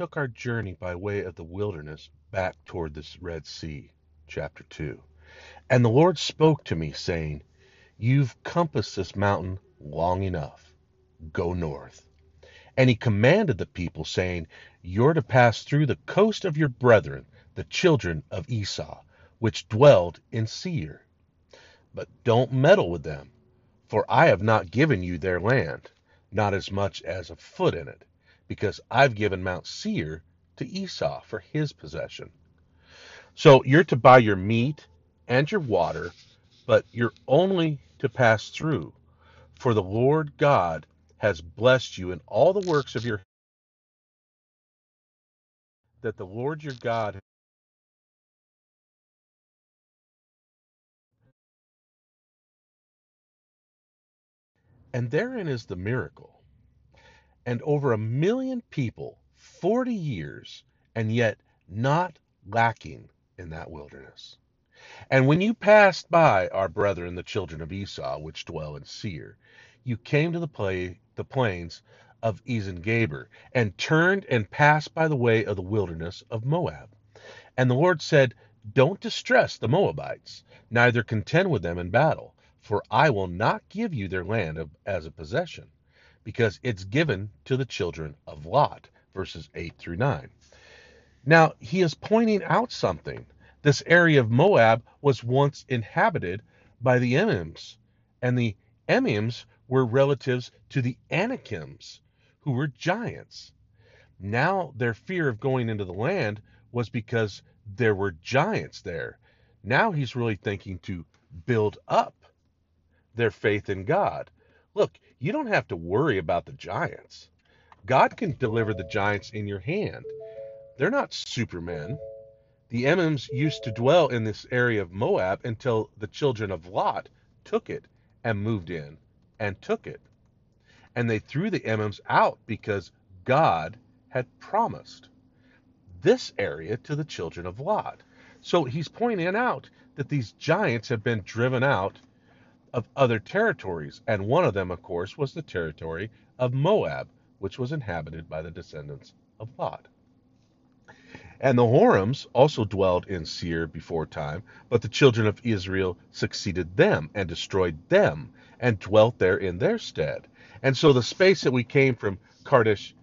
took our journey by way of the wilderness back toward the Red Sea. Chapter 2. And the Lord spoke to me, saying, You've compassed this mountain long enough. Go north. And he commanded the people, saying, You're to pass through the coast of your brethren, the children of Esau, which dwelled in Seir. But don't meddle with them, for I have not given you their land, not as much as a foot in it because I've given Mount Seir to Esau for his possession. So you're to buy your meat and your water, but you're only to pass through. For the Lord God has blessed you in all the works of your that the Lord your God and therein is the miracle and over a million people 40 years and yet not lacking in that wilderness. And when you passed by our brethren, the children of Esau, which dwell in Seir, you came to the, play, the plains of Eziongeber, and turned and passed by the way of the wilderness of Moab. And the Lord said, Don't distress the Moabites, neither contend with them in battle, for I will not give you their land as a possession because it's given to the children of Lot, verses 8 through 9. Now, he is pointing out something. This area of Moab was once inhabited by the Emims, and the Emims were relatives to the Anakims, who were giants. Now, their fear of going into the land was because there were giants there. Now he's really thinking to build up their faith in God. Look, you don't have to worry about the giants. God can deliver the giants in your hand. They're not supermen. The Emims used to dwell in this area of Moab until the children of Lot took it and moved in and took it. And they threw the Emims out because God had promised this area to the children of Lot. So he's pointing out that these giants have been driven out of other territories, and one of them, of course, was the territory of Moab, which was inhabited by the descendants of Lot. And the Horims also dwelled in Seir before time, but the children of Israel succeeded them and destroyed them and dwelt there in their stead. And so the space that we came from Kadesh,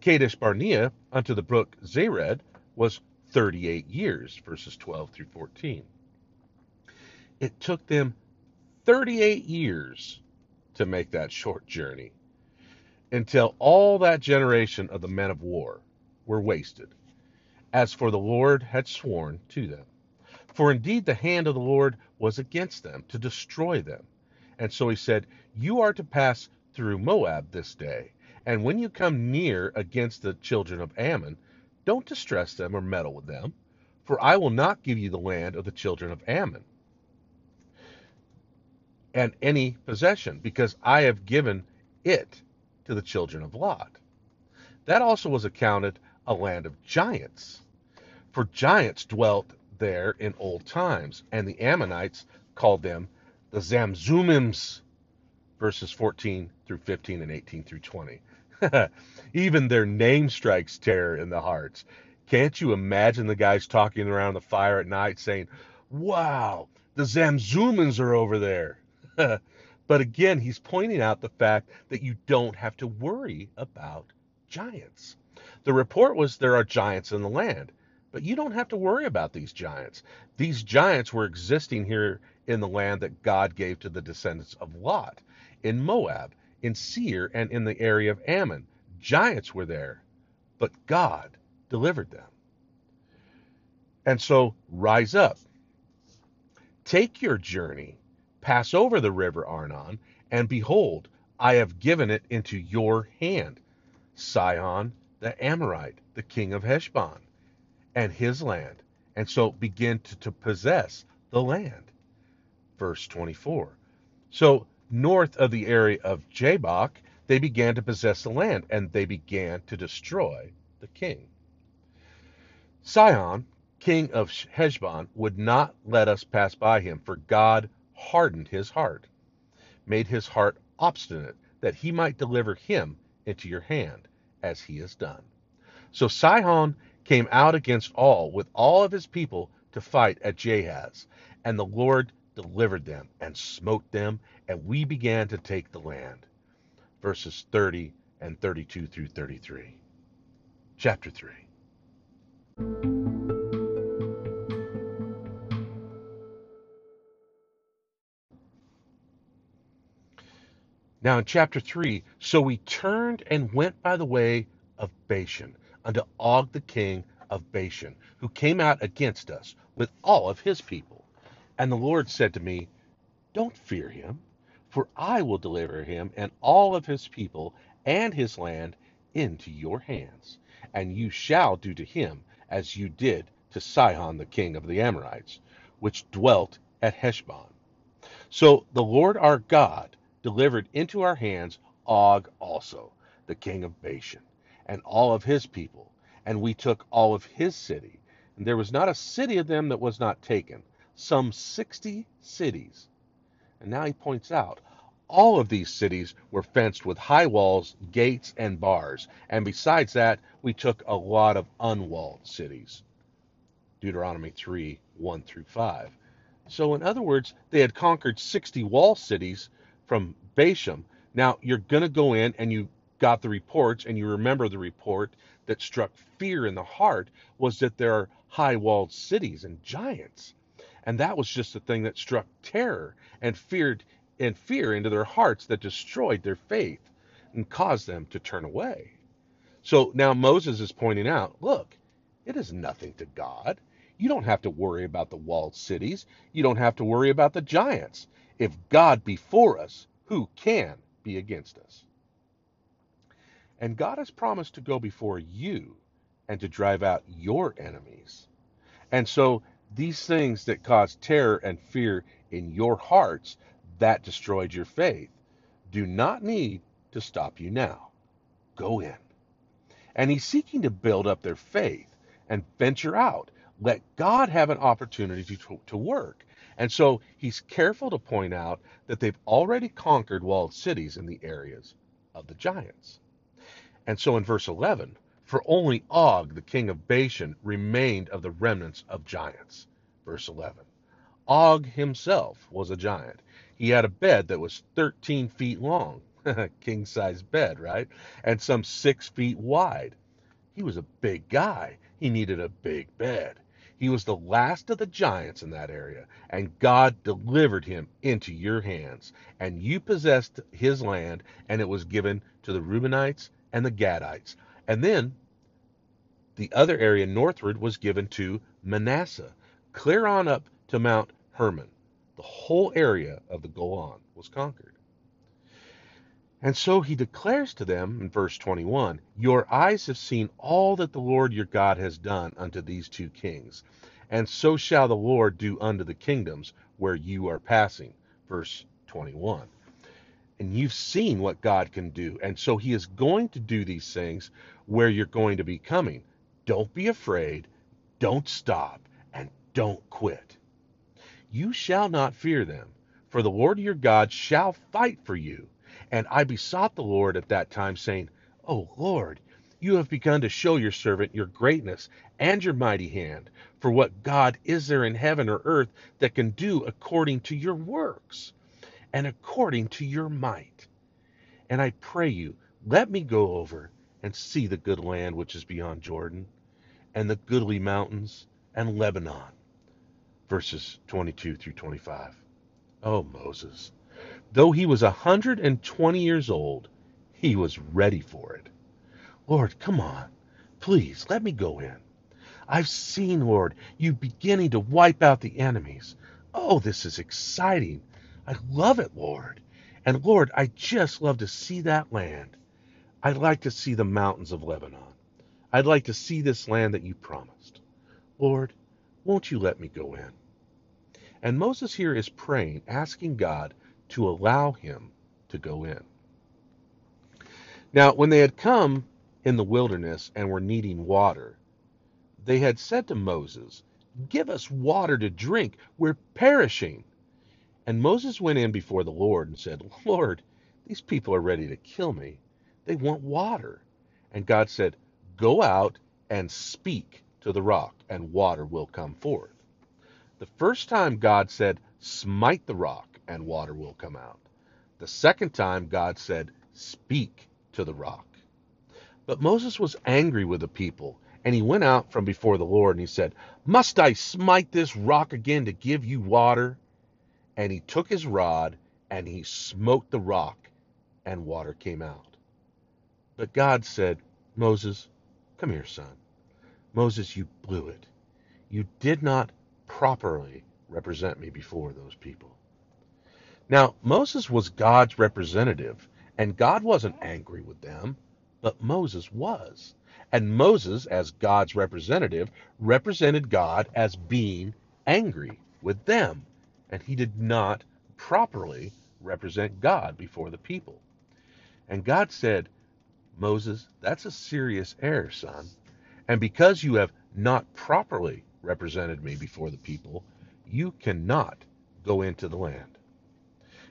Kadesh Barnea unto the brook Zered was 38 years, verses 12 through 14. It took them 38 years to make that short journey until all that generation of the men of war were wasted, as for the Lord had sworn to them. For indeed the hand of the Lord was against them to destroy them. And so he said, You are to pass through Moab this day, and when you come near against the children of Ammon, don't distress them or meddle with them, for I will not give you the land of the children of Ammon and any possession, because I have given it to the children of Lot. That also was accounted a land of giants, for giants dwelt there in old times, and the Ammonites called them the Zamzummims, verses 14 through 15 and 18 through 20. Even their name strikes terror in the hearts. Can't you imagine the guys talking around the fire at night saying, Wow, the Zamzummans are over there? but again, he's pointing out the fact that you don't have to worry about giants. The report was there are giants in the land, but you don't have to worry about these giants. These giants were existing here in the land that God gave to the descendants of Lot, in Moab, in Seir, and in the area of Ammon. Giants were there, but God delivered them. And so rise up, take your journey Pass over the river Arnon, and behold, I have given it into your hand. Sihon the Amorite, the king of Heshbon, and his land, and so begin to, to possess the land. Verse 24. So north of the area of Jabbok, they began to possess the land, and they began to destroy the king. Sihon, king of Heshbon, would not let us pass by him, for God hardened his heart, made his heart obstinate, that he might deliver him into your hand, as he has done. So Sihon came out against all with all of his people to fight at Jahaz, and the Lord delivered them and smote them, and we began to take the land. Verses 30 and 32 through 33. Chapter 3. Now in chapter 3, so we turned and went by the way of Bashan unto Og the king of Bashan, who came out against us with all of his people. And the Lord said to me, Don't fear him, for I will deliver him and all of his people and his land into your hands, and you shall do to him as you did to Sihon the king of the Amorites, which dwelt at Heshbon. So the Lord our God delivered into our hands Og also, the king of Bashan, and all of his people, and we took all of his city. And there was not a city of them that was not taken, some sixty cities. And now he points out all of these cities were fenced with high walls, gates, and bars. And besides that, we took a lot of unwalled cities. Deuteronomy 3 1 through 5. So, in other words, they had conquered 60 wall cities from Bashan. Now, you're going to go in and you got the reports, and you remember the report that struck fear in the heart was that there are high walled cities and giants. And that was just the thing that struck terror and feared and fear into their hearts that destroyed their faith and caused them to turn away. So now Moses is pointing out, look, it is nothing to God. You don't have to worry about the walled cities. You don't have to worry about the giants. If God be for us, who can be against us? And God has promised to go before you and to drive out your enemies. And so these things that cause terror and fear in your hearts that destroyed your faith do not need to stop you now. Go in. And he's seeking to build up their faith and venture out. Let God have an opportunity to, to work. And so he's careful to point out that they've already conquered walled cities in the areas of the giants. And so in verse 11, for only Og, the king of Bashan, remained of the remnants of giants. Verse 11. Og himself was a giant. He had a bed that was 13 feet long, king size bed, right? And some six feet wide. He was a big guy. He needed a big bed. He was the last of the giants in that area, and God delivered him into your hands. And you possessed his land, and it was given to the Reubenites and the Gadites. And then the other area northward was given to Manasseh, clear on up to Mount Hermon. The whole area of the Golan was conquered. And so he declares to them in verse 21 Your eyes have seen all that the Lord your God has done unto these two kings, and so shall the Lord do unto the kingdoms where you are passing. Verse 21 and you've seen what God can do. And so he is going to do these things where you're going to be coming. Don't be afraid, don't stop, and don't quit. You shall not fear them, for the Lord your God shall fight for you. And I besought the Lord at that time, saying, O Lord, you have begun to show your servant your greatness and your mighty hand. For what God is there in heaven or earth that can do according to your works? and according to your might. And I pray you, let me go over and see the good land which is beyond Jordan, and the goodly mountains, and Lebanon. Verses 22 through 25. Oh, Moses, though he was a hundred and twenty years old, he was ready for it. Lord, come on. Please, let me go in. I've seen, Lord, you beginning to wipe out the enemies. Oh, this is exciting. I love it, Lord. And Lord, I just love to see that land. I'd like to see the mountains of Lebanon. I'd like to see this land that you promised. Lord, won't you let me go in? And Moses here is praying, asking God to allow him to go in. Now, when they had come in the wilderness and were needing water, they had said to Moses, Give us water to drink. We're perishing. And Moses went in before the Lord and said, Lord, these people are ready to kill me. They want water. And God said, Go out and speak to the rock, and water will come forth. The first time God said, Smite the rock, and water will come out. The second time God said, Speak to the rock. But Moses was angry with the people, and he went out from before the Lord, and he said, Must I smite this rock again to give you water? And he took his rod, and he smote the rock, and water came out. But God said, Moses, come here, son. Moses, you blew it. You did not properly represent me before those people. Now, Moses was God's representative, and God wasn't angry with them, but Moses was. And Moses, as God's representative, represented God as being angry with them, and he did not properly represent God before the people. And God said, Moses, that's a serious error, son. And because you have not properly represented me before the people, you cannot go into the land.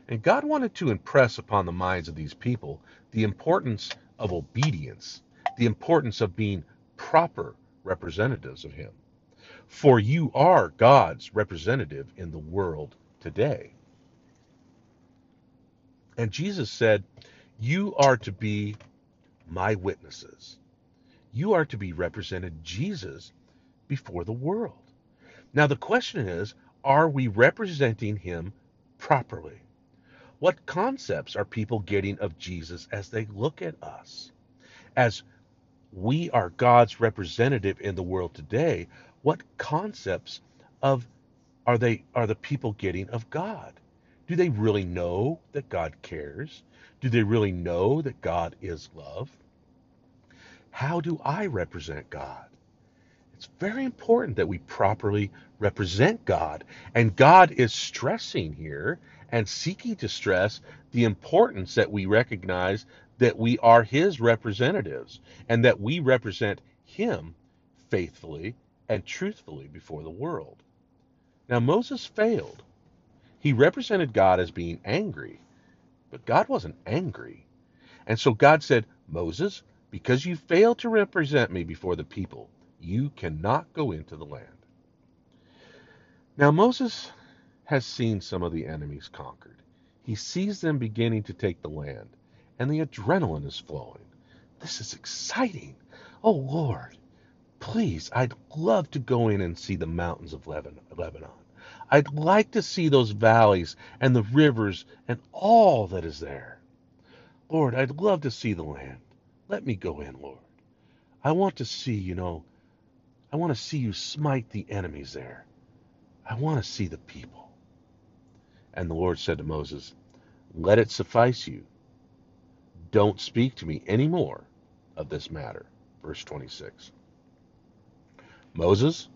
And God wanted to impress upon the minds of these people the importance of obedience, the importance of being proper representatives of Him. For you are God's representative in the world today. And Jesus said, You are to be my witnesses. You are to be represented Jesus before the world. Now, the question is are we representing him properly? What concepts are people getting of Jesus as they look at us? As we are God's representative in the world today, what concepts of are they are the people getting of God? Do they really know that God cares? Do they really know that God is love? How do I represent God? It's very important that we properly represent God. And God is stressing here and seeking to stress the importance that we recognize that we are His representatives and that we represent Him faithfully and truthfully before the world. Now, Moses failed. He represented God as being angry, but God wasn't angry. And so God said, Moses, because you failed to represent me before the people, you cannot go into the land. Now Moses has seen some of the enemies conquered. He sees them beginning to take the land, and the adrenaline is flowing. This is exciting. Oh Lord, please, I'd love to go in and see the mountains of Lebanon. I'd like to see those valleys and the rivers and all that is there. Lord, I'd love to see the land. Let me go in, Lord. I want to see, you know, I want to see you smite the enemies there. I want to see the people. And the Lord said to Moses, Let it suffice you. Don't speak to me any more of this matter. Verse 26. Moses,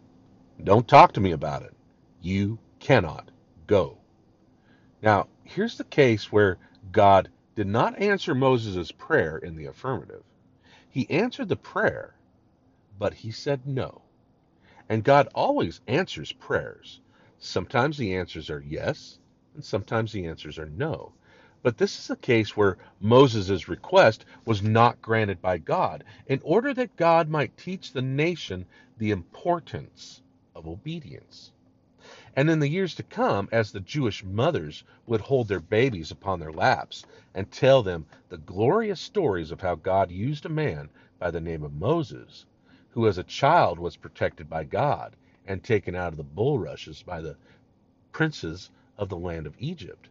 don't talk to me about it. You cannot go. Now, here's the case where God did not answer Moses' prayer in the affirmative. He answered the prayer, but he said no. And God always answers prayers. Sometimes the answers are yes, and sometimes the answers are no. But this is a case where Moses' request was not granted by God, in order that God might teach the nation the importance of obedience. And in the years to come, as the Jewish mothers would hold their babies upon their laps and tell them the glorious stories of how God used a man by the name of Moses, who as a child was protected by God and taken out of the bulrushes by the princes of the land of Egypt,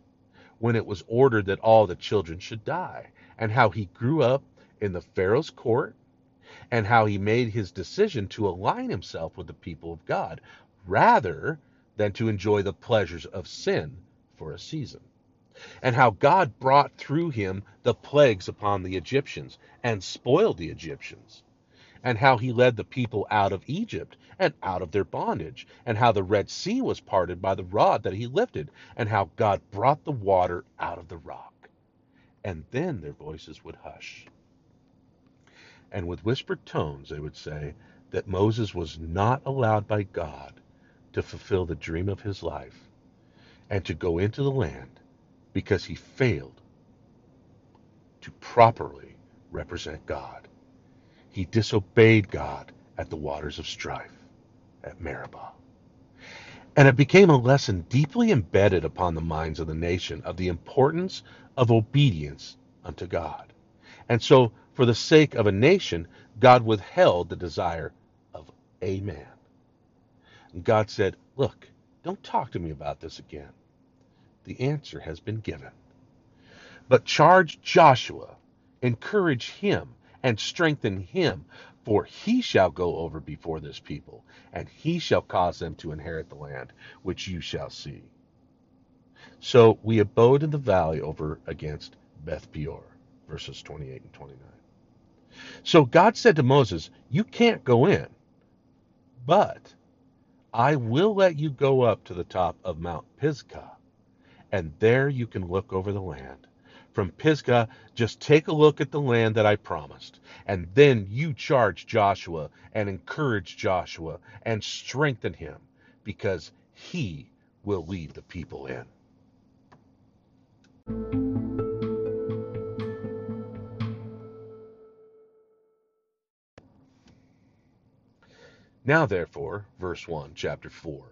when it was ordered that all the children should die, and how he grew up in the Pharaoh's court, and how he made his decision to align himself with the people of God rather than to enjoy the pleasures of sin for a season. And how God brought through him the plagues upon the Egyptians and spoiled the Egyptians. And how he led the people out of Egypt and out of their bondage. And how the Red Sea was parted by the rod that he lifted. And how God brought the water out of the rock. And then their voices would hush. And with whispered tones they would say that Moses was not allowed by God to fulfill the dream of his life and to go into the land because he failed to properly represent God. He disobeyed God at the waters of strife at Meribah. And it became a lesson deeply embedded upon the minds of the nation of the importance of obedience unto God. And so, for the sake of a nation, God withheld the desire of a man. And God said, Look, don't talk to me about this again. The answer has been given. But charge Joshua, encourage him, and strengthen him, for he shall go over before this people, and he shall cause them to inherit the land which you shall see. So we abode in the valley over against Beth Peor, verses 28 and 29. So God said to Moses, You can't go in, but I will let you go up to the top of Mount Pisgah, and there you can look over the land. From Pisgah, just take a look at the land that I promised, and then you charge Joshua and encourage Joshua and strengthen him, because he will lead the people in. Now, therefore, verse 1, chapter 4,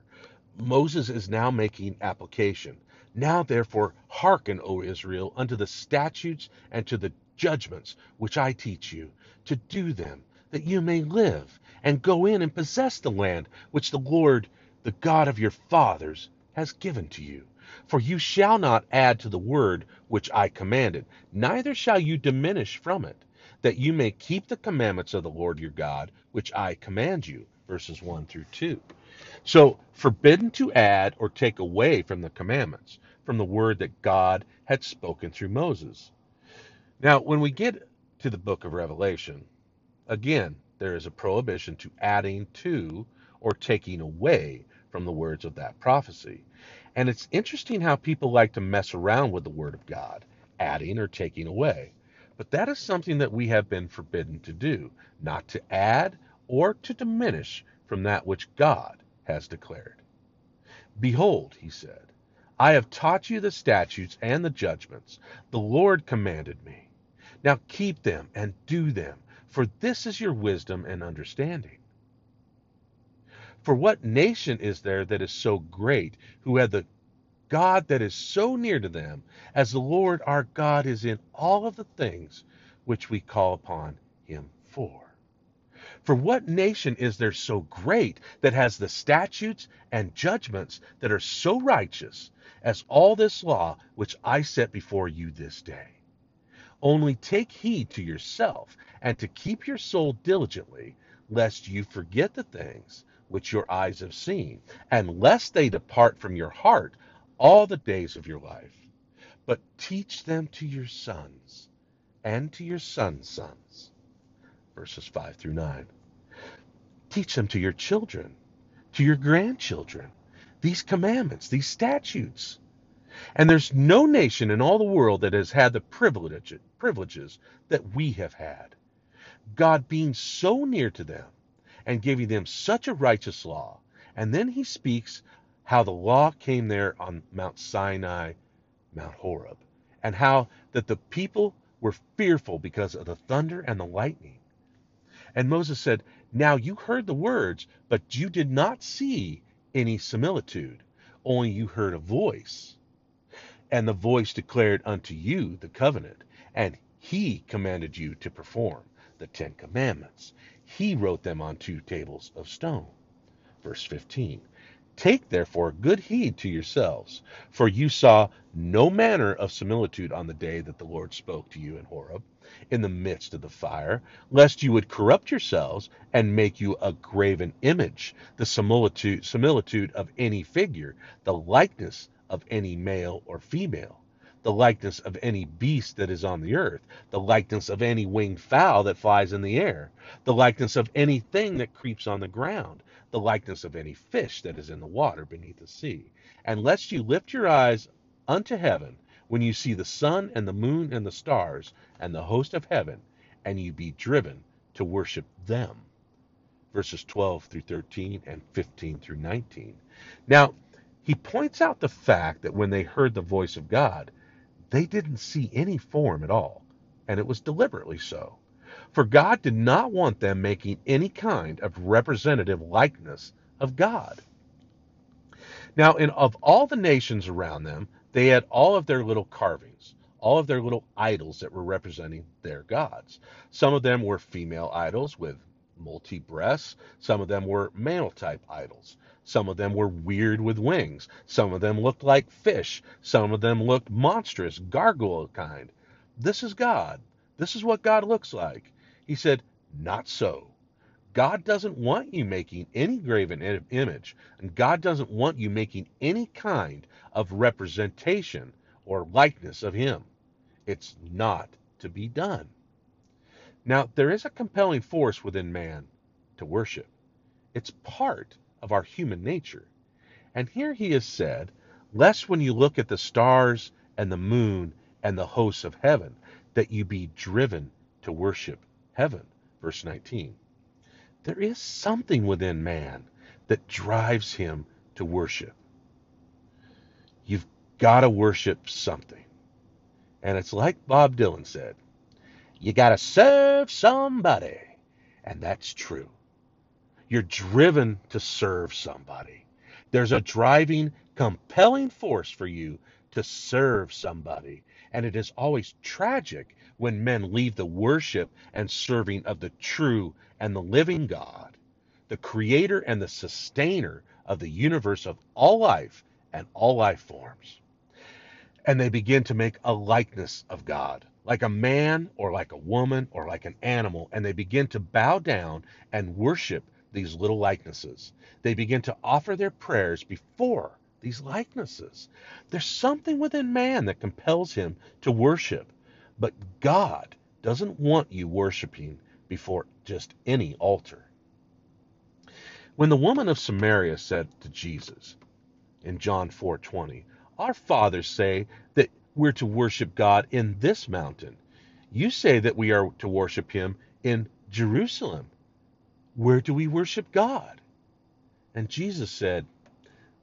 Moses is now making application. Now, therefore, hearken, O Israel, unto the statutes and to the judgments which I teach you, to do them, that you may live, and go in and possess the land which the Lord, the God of your fathers, has given to you. For you shall not add to the word which I commanded, neither shall you diminish from it, that you may keep the commandments of the Lord your God, which I command you verses 1 through 2. So, forbidden to add or take away from the commandments, from the word that God had spoken through Moses. Now, when we get to the book of Revelation, again, there is a prohibition to adding to or taking away from the words of that prophecy. And it's interesting how people like to mess around with the word of God, adding or taking away. But that is something that we have been forbidden to do, not to add or to diminish from that which God has declared. Behold, he said, I have taught you the statutes and the judgments the Lord commanded me. Now keep them and do them, for this is your wisdom and understanding. For what nation is there that is so great, who had the God that is so near to them, as the Lord our God is in all of the things which we call upon him for? For what nation is there so great that has the statutes and judgments that are so righteous as all this law which I set before you this day? Only take heed to yourself and to keep your soul diligently, lest you forget the things which your eyes have seen, and lest they depart from your heart all the days of your life. But teach them to your sons and to your sons' sons verses 5 through 9. Teach them to your children, to your grandchildren, these commandments, these statutes. And there's no nation in all the world that has had the privilege, privileges that we have had. God being so near to them and giving them such a righteous law. And then he speaks how the law came there on Mount Sinai, Mount Horeb, and how that the people were fearful because of the thunder and the lightning. And Moses said, Now you heard the words, but you did not see any similitude, only you heard a voice. And the voice declared unto you the covenant, and he commanded you to perform the Ten Commandments. He wrote them on two tables of stone. Verse 15. Take therefore good heed to yourselves, for you saw no manner of similitude on the day that the Lord spoke to you in Horeb, in the midst of the fire, lest you would corrupt yourselves and make you a graven image, the similitude, similitude of any figure, the likeness of any male or female the likeness of any beast that is on the earth, the likeness of any winged fowl that flies in the air, the likeness of anything that creeps on the ground, the likeness of any fish that is in the water beneath the sea. And lest you lift your eyes unto heaven when you see the sun and the moon and the stars and the host of heaven, and you be driven to worship them. Verses 12 through 13 and 15 through 19. Now, he points out the fact that when they heard the voice of God, they didn't see any form at all, and it was deliberately so. For God did not want them making any kind of representative likeness of God. Now, in of all the nations around them, they had all of their little carvings, all of their little idols that were representing their gods. Some of them were female idols with multi breasts, some of them were male type idols. Some of them were weird with wings. Some of them looked like fish. Some of them looked monstrous, gargoyle kind. This is God. This is what God looks like. He said, Not so. God doesn't want you making any graven image, and God doesn't want you making any kind of representation or likeness of Him. It's not to be done. Now, there is a compelling force within man to worship. It's part of our human nature. And here he is said, Lest when you look at the stars and the moon and the hosts of heaven, that you be driven to worship heaven. Verse 19. There is something within man that drives him to worship. You've got to worship something. And it's like Bob Dylan said you got to serve somebody. And that's true. You're driven to serve somebody. There's a driving, compelling force for you to serve somebody. And it is always tragic when men leave the worship and serving of the true and the living God, the creator and the sustainer of the universe of all life and all life forms. And they begin to make a likeness of God, like a man or like a woman or like an animal, and they begin to bow down and worship these little likenesses. They begin to offer their prayers before these likenesses. There's something within man that compels him to worship. But God doesn't want you worshiping before just any altar. When the woman of Samaria said to Jesus in John 4:20, "Our fathers say that we're to worship God in this mountain. You say that we are to worship him in Jerusalem. Where do we worship God?" And Jesus said,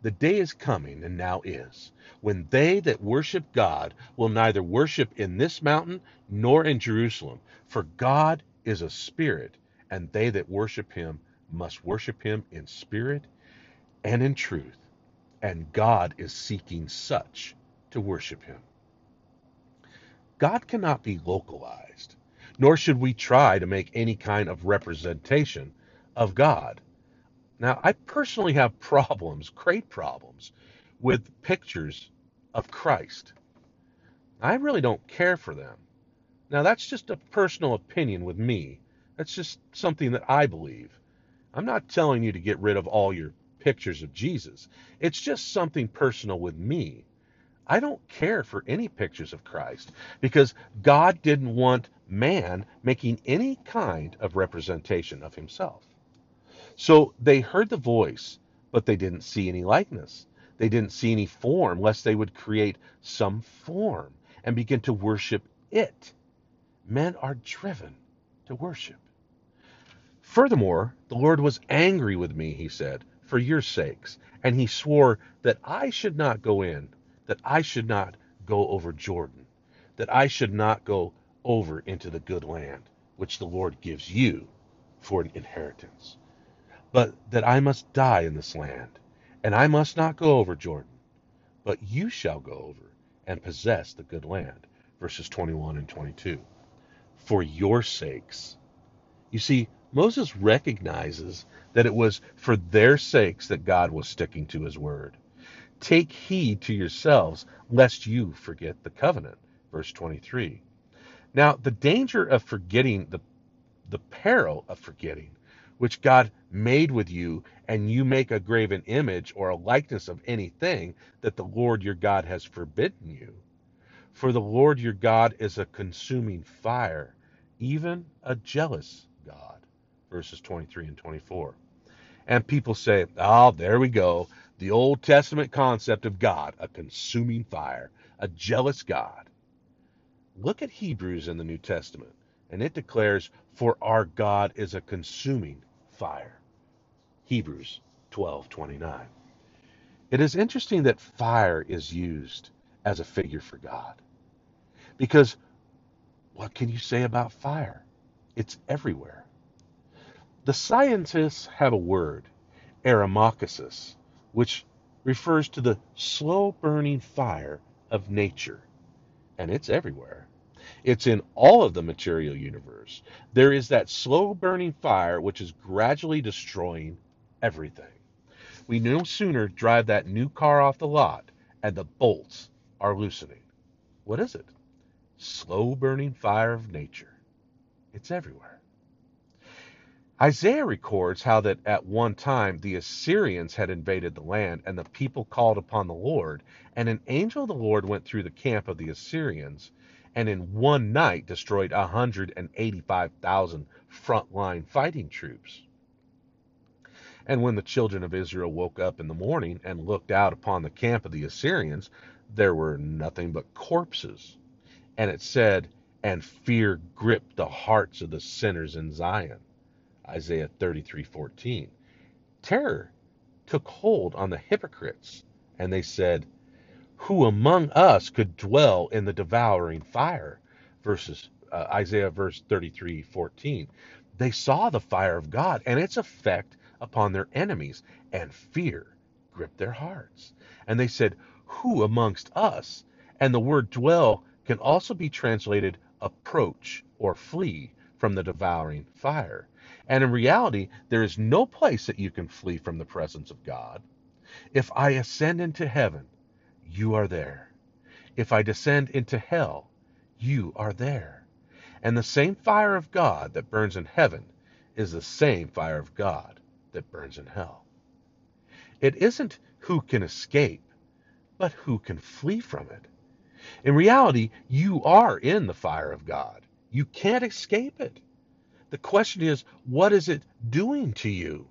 the day is coming, and now is, when they that worship God will neither worship in this mountain nor in Jerusalem. For God is a spirit, and they that worship him must worship him in spirit and in truth. And God is seeking such to worship him. God cannot be localized, nor should we try to make any kind of representation of God. Now, I personally have problems, great problems, with pictures of Christ. I really don't care for them. Now, that's just a personal opinion with me. That's just something that I believe. I'm not telling you to get rid of all your pictures of Jesus. It's just something personal with me. I don't care for any pictures of Christ because God didn't want man making any kind of representation of himself. So they heard the voice, but they didn't see any likeness. They didn't see any form, lest they would create some form and begin to worship it. Men are driven to worship. Furthermore, the Lord was angry with me, he said, for your sakes, and he swore that I should not go in, that I should not go over Jordan, that I should not go over into the good land, which the Lord gives you for an inheritance but that I must die in this land, and I must not go over Jordan, but you shall go over and possess the good land. Verses 21 and 22. For your sakes. You see, Moses recognizes that it was for their sakes that God was sticking to his word. Take heed to yourselves, lest you forget the covenant. Verse 23. Now, the danger of forgetting, the, the peril of forgetting, which God made with you, and you make a graven image or a likeness of anything that the Lord your God has forbidden you. For the Lord your God is a consuming fire, even a jealous God. Verses 23 and 24. And people say, oh, there we go. The Old Testament concept of God, a consuming fire, a jealous God. Look at Hebrews in the New Testament, and it declares, For our God is a consuming fire. Hebrews 12:29. It is interesting that fire is used as a figure for God. Because what can you say about fire? It's everywhere. The scientists have a word, eremacausis, which refers to the slow burning fire of nature, and it's everywhere. It's in all of the material universe. There is that slow burning fire which is gradually destroying everything. We no sooner drive that new car off the lot and the bolts are loosening. What is it? Slow burning fire of nature. It's everywhere. Isaiah records how that at one time the Assyrians had invaded the land and the people called upon the Lord, and an angel of the Lord went through the camp of the Assyrians and in one night destroyed 185,000 frontline fighting troops. And when the children of Israel woke up in the morning and looked out upon the camp of the Assyrians, there were nothing but corpses. And it said, And fear gripped the hearts of the sinners in Zion. Isaiah 33:14. Terror took hold on the hypocrites, and they said, "Who among us could dwell in the devouring fire?" Verses uh, Isaiah verse 33:14. They saw the fire of God and its effect upon their enemies, and fear gripped their hearts. And they said, "Who amongst us?" And the word dwell can also be translated approach or flee from the devouring fire. And in reality, there is no place that you can flee from the presence of God. If I ascend into heaven, you are there. If I descend into hell, you are there. And the same fire of God that burns in heaven is the same fire of God that burns in hell. It isn't who can escape, but who can flee from it. In reality, you are in the fire of God. You can't escape it. The question is, what is it doing to you?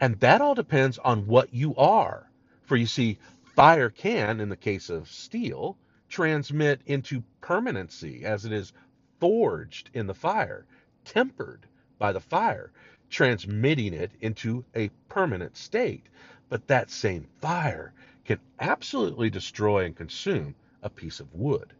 And that all depends on what you are. For you see, fire can, in the case of steel, transmit into permanency as it is forged in the fire, tempered by the fire, transmitting it into a permanent state. But that same fire can absolutely destroy and consume a piece of wood.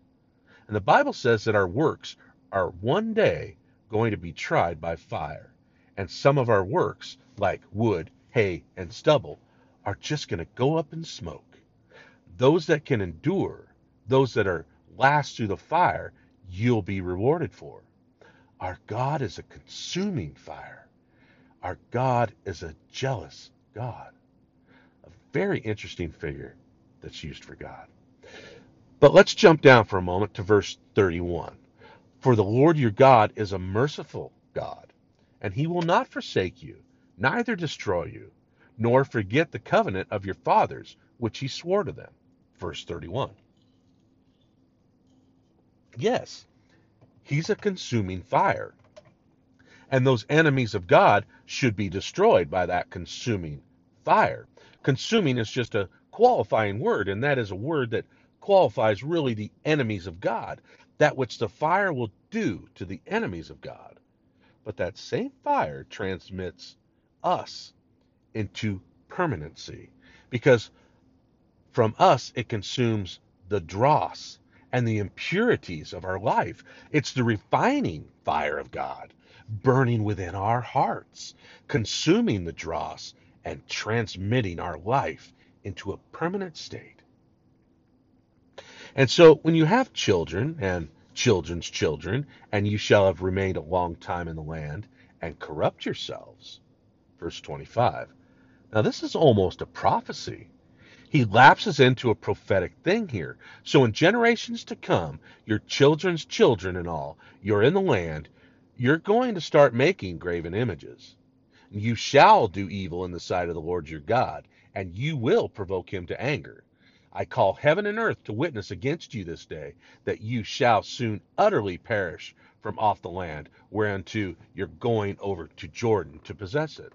And the Bible says that our works are one day going to be tried by fire. And some of our works, like wood, hay, and stubble, are just going to go up in smoke. Those that can endure, those that are last through the fire, you'll be rewarded for. Our God is a consuming fire. Our God is a jealous God. A very interesting figure that's used for God. But let's jump down for a moment to verse 31. For the Lord your God is a merciful God, and he will not forsake you, neither destroy you, nor forget the covenant of your fathers, which he swore to them. Verse 31. Yes, he's a consuming fire. And those enemies of God should be destroyed by that consuming fire. Consuming is just a qualifying word, and that is a word that qualifies really the enemies of God that which the fire will do to the enemies of God. But that same fire transmits us into permanency because from us it consumes the dross and the impurities of our life. It's the refining fire of God burning within our hearts, consuming the dross and transmitting our life into a permanent state. And so when you have children and children's children, and you shall have remained a long time in the land, and corrupt yourselves. Verse 25. Now, this is almost a prophecy. He lapses into a prophetic thing here. So, in generations to come, your children's children and all, you're in the land, you're going to start making graven images. You shall do evil in the sight of the Lord your God, and you will provoke him to anger. I call heaven and earth to witness against you this day, that you shall soon utterly perish from off the land whereunto you're going over to Jordan to possess it.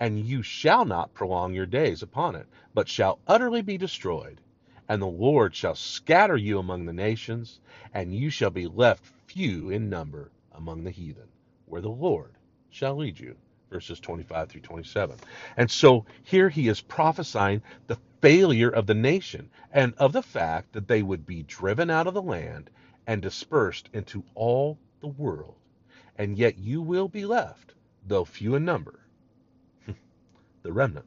And you shall not prolong your days upon it, but shall utterly be destroyed. And the Lord shall scatter you among the nations, and you shall be left few in number among the heathen, where the Lord shall lead you. Verses 25 through 27. And so here he is prophesying the failure of the nation and of the fact that they would be driven out of the land and dispersed into all the world. and yet you will be left, though few in number, the remnant.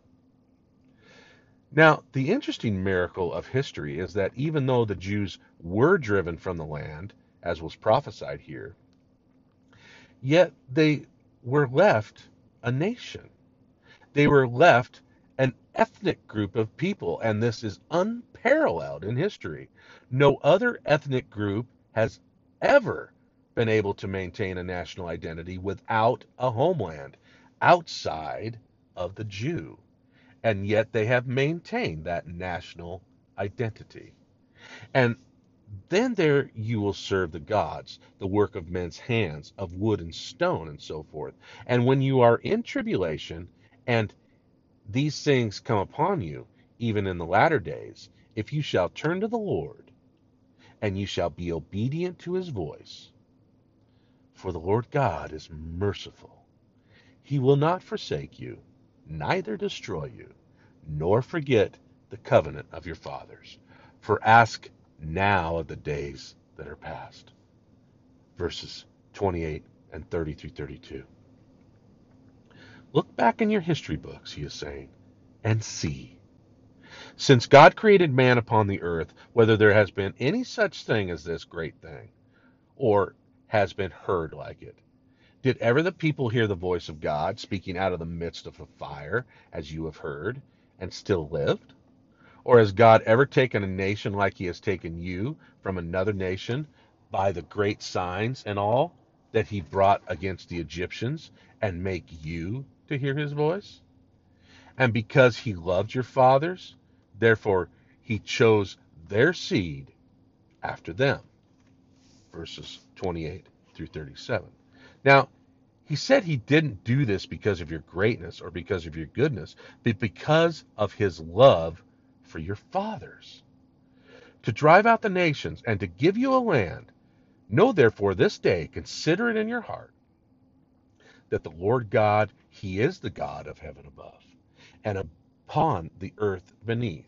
Now, the interesting miracle of history is that even though the Jews were driven from the land, as was prophesied here, yet they were left a nation. They were left an ethnic group of people, and this is unparalleled in history. No other ethnic group has ever been able to maintain a national identity without a homeland outside of the Jew. And yet they have maintained that national identity. And then there you will serve the gods, the work of men's hands, of wood and stone, and so forth. And when you are in tribulation, and these things come upon you, even in the latter days, if you shall turn to the Lord, and you shall be obedient to his voice, for the Lord God is merciful. He will not forsake you, neither destroy you, nor forget the covenant of your fathers. For ask now of the days that are past. Verses 28 and 30 through 32. Look back in your history books, he is saying, and see. Since God created man upon the earth, whether there has been any such thing as this great thing, or has been heard like it. Did ever the people hear the voice of God speaking out of the midst of a fire, as you have heard, and still lived? Or has God ever taken a nation like he has taken you from another nation by the great signs and all that he brought against the Egyptians and make you to hear his voice? And because he loved your fathers, therefore he chose their seed after them. Verses 28 through 37. Now, he said he didn't do this because of your greatness or because of your goodness, but because of his love for your fathers. To drive out the nations and to give you a land. Know therefore this day, consider it in your heart, that the Lord God, he is the God of heaven above, and upon the earth beneath,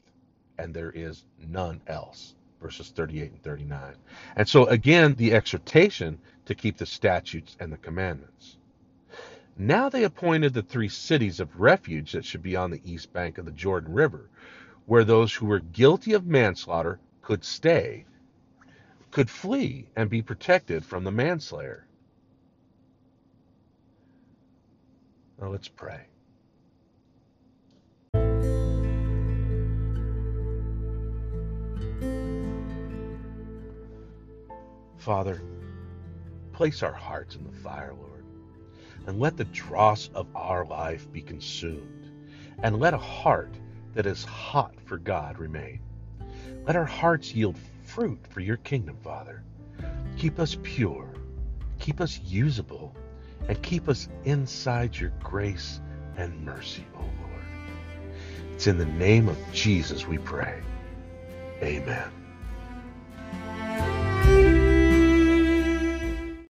and there is none else verses 38 and 39. And so, again, the exhortation to keep the statutes and the commandments. Now they appointed the three cities of refuge that should be on the east bank of the Jordan River, where those who were guilty of manslaughter could stay, could flee, and be protected from the manslayer. Now let's pray. Father, place our hearts in the fire, Lord, and let the dross of our life be consumed, and let a heart that is hot for God remain. Let our hearts yield fruit for your kingdom, Father. Keep us pure, keep us usable, and keep us inside your grace and mercy, O Lord. It's in the name of Jesus we pray. Amen.